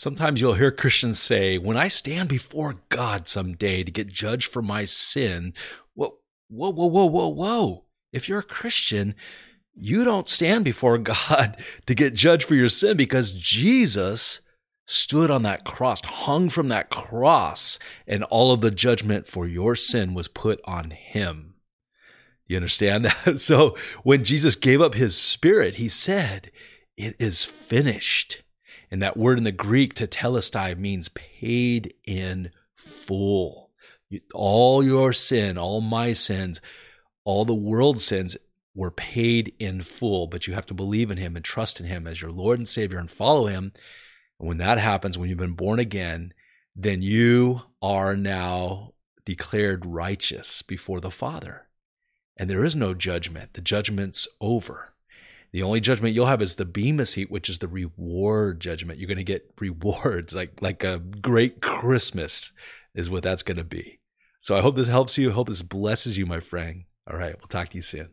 Sometimes you'll hear Christians say, When I stand before God someday to get judged for my sin, whoa, whoa, whoa, whoa, whoa, whoa. If you're a Christian, you don't stand before God to get judged for your sin because Jesus stood on that cross, hung from that cross, and all of the judgment for your sin was put on him. You understand that? So when Jesus gave up his spirit, he said, It is finished. And that word in the Greek, tetelestai, means paid in full. All your sin, all my sins, all the world's sins were paid in full, but you have to believe in him and trust in him as your Lord and Savior and follow him. And when that happens, when you've been born again, then you are now declared righteous before the Father. And there is no judgment. The judgment's over. The only judgment you'll have is the bema seat, which is the reward judgment. You're going to get rewards like like a great Christmas is what that's going to be. So I hope this helps you. I hope this blesses you, my friend. All right, we'll talk to you soon.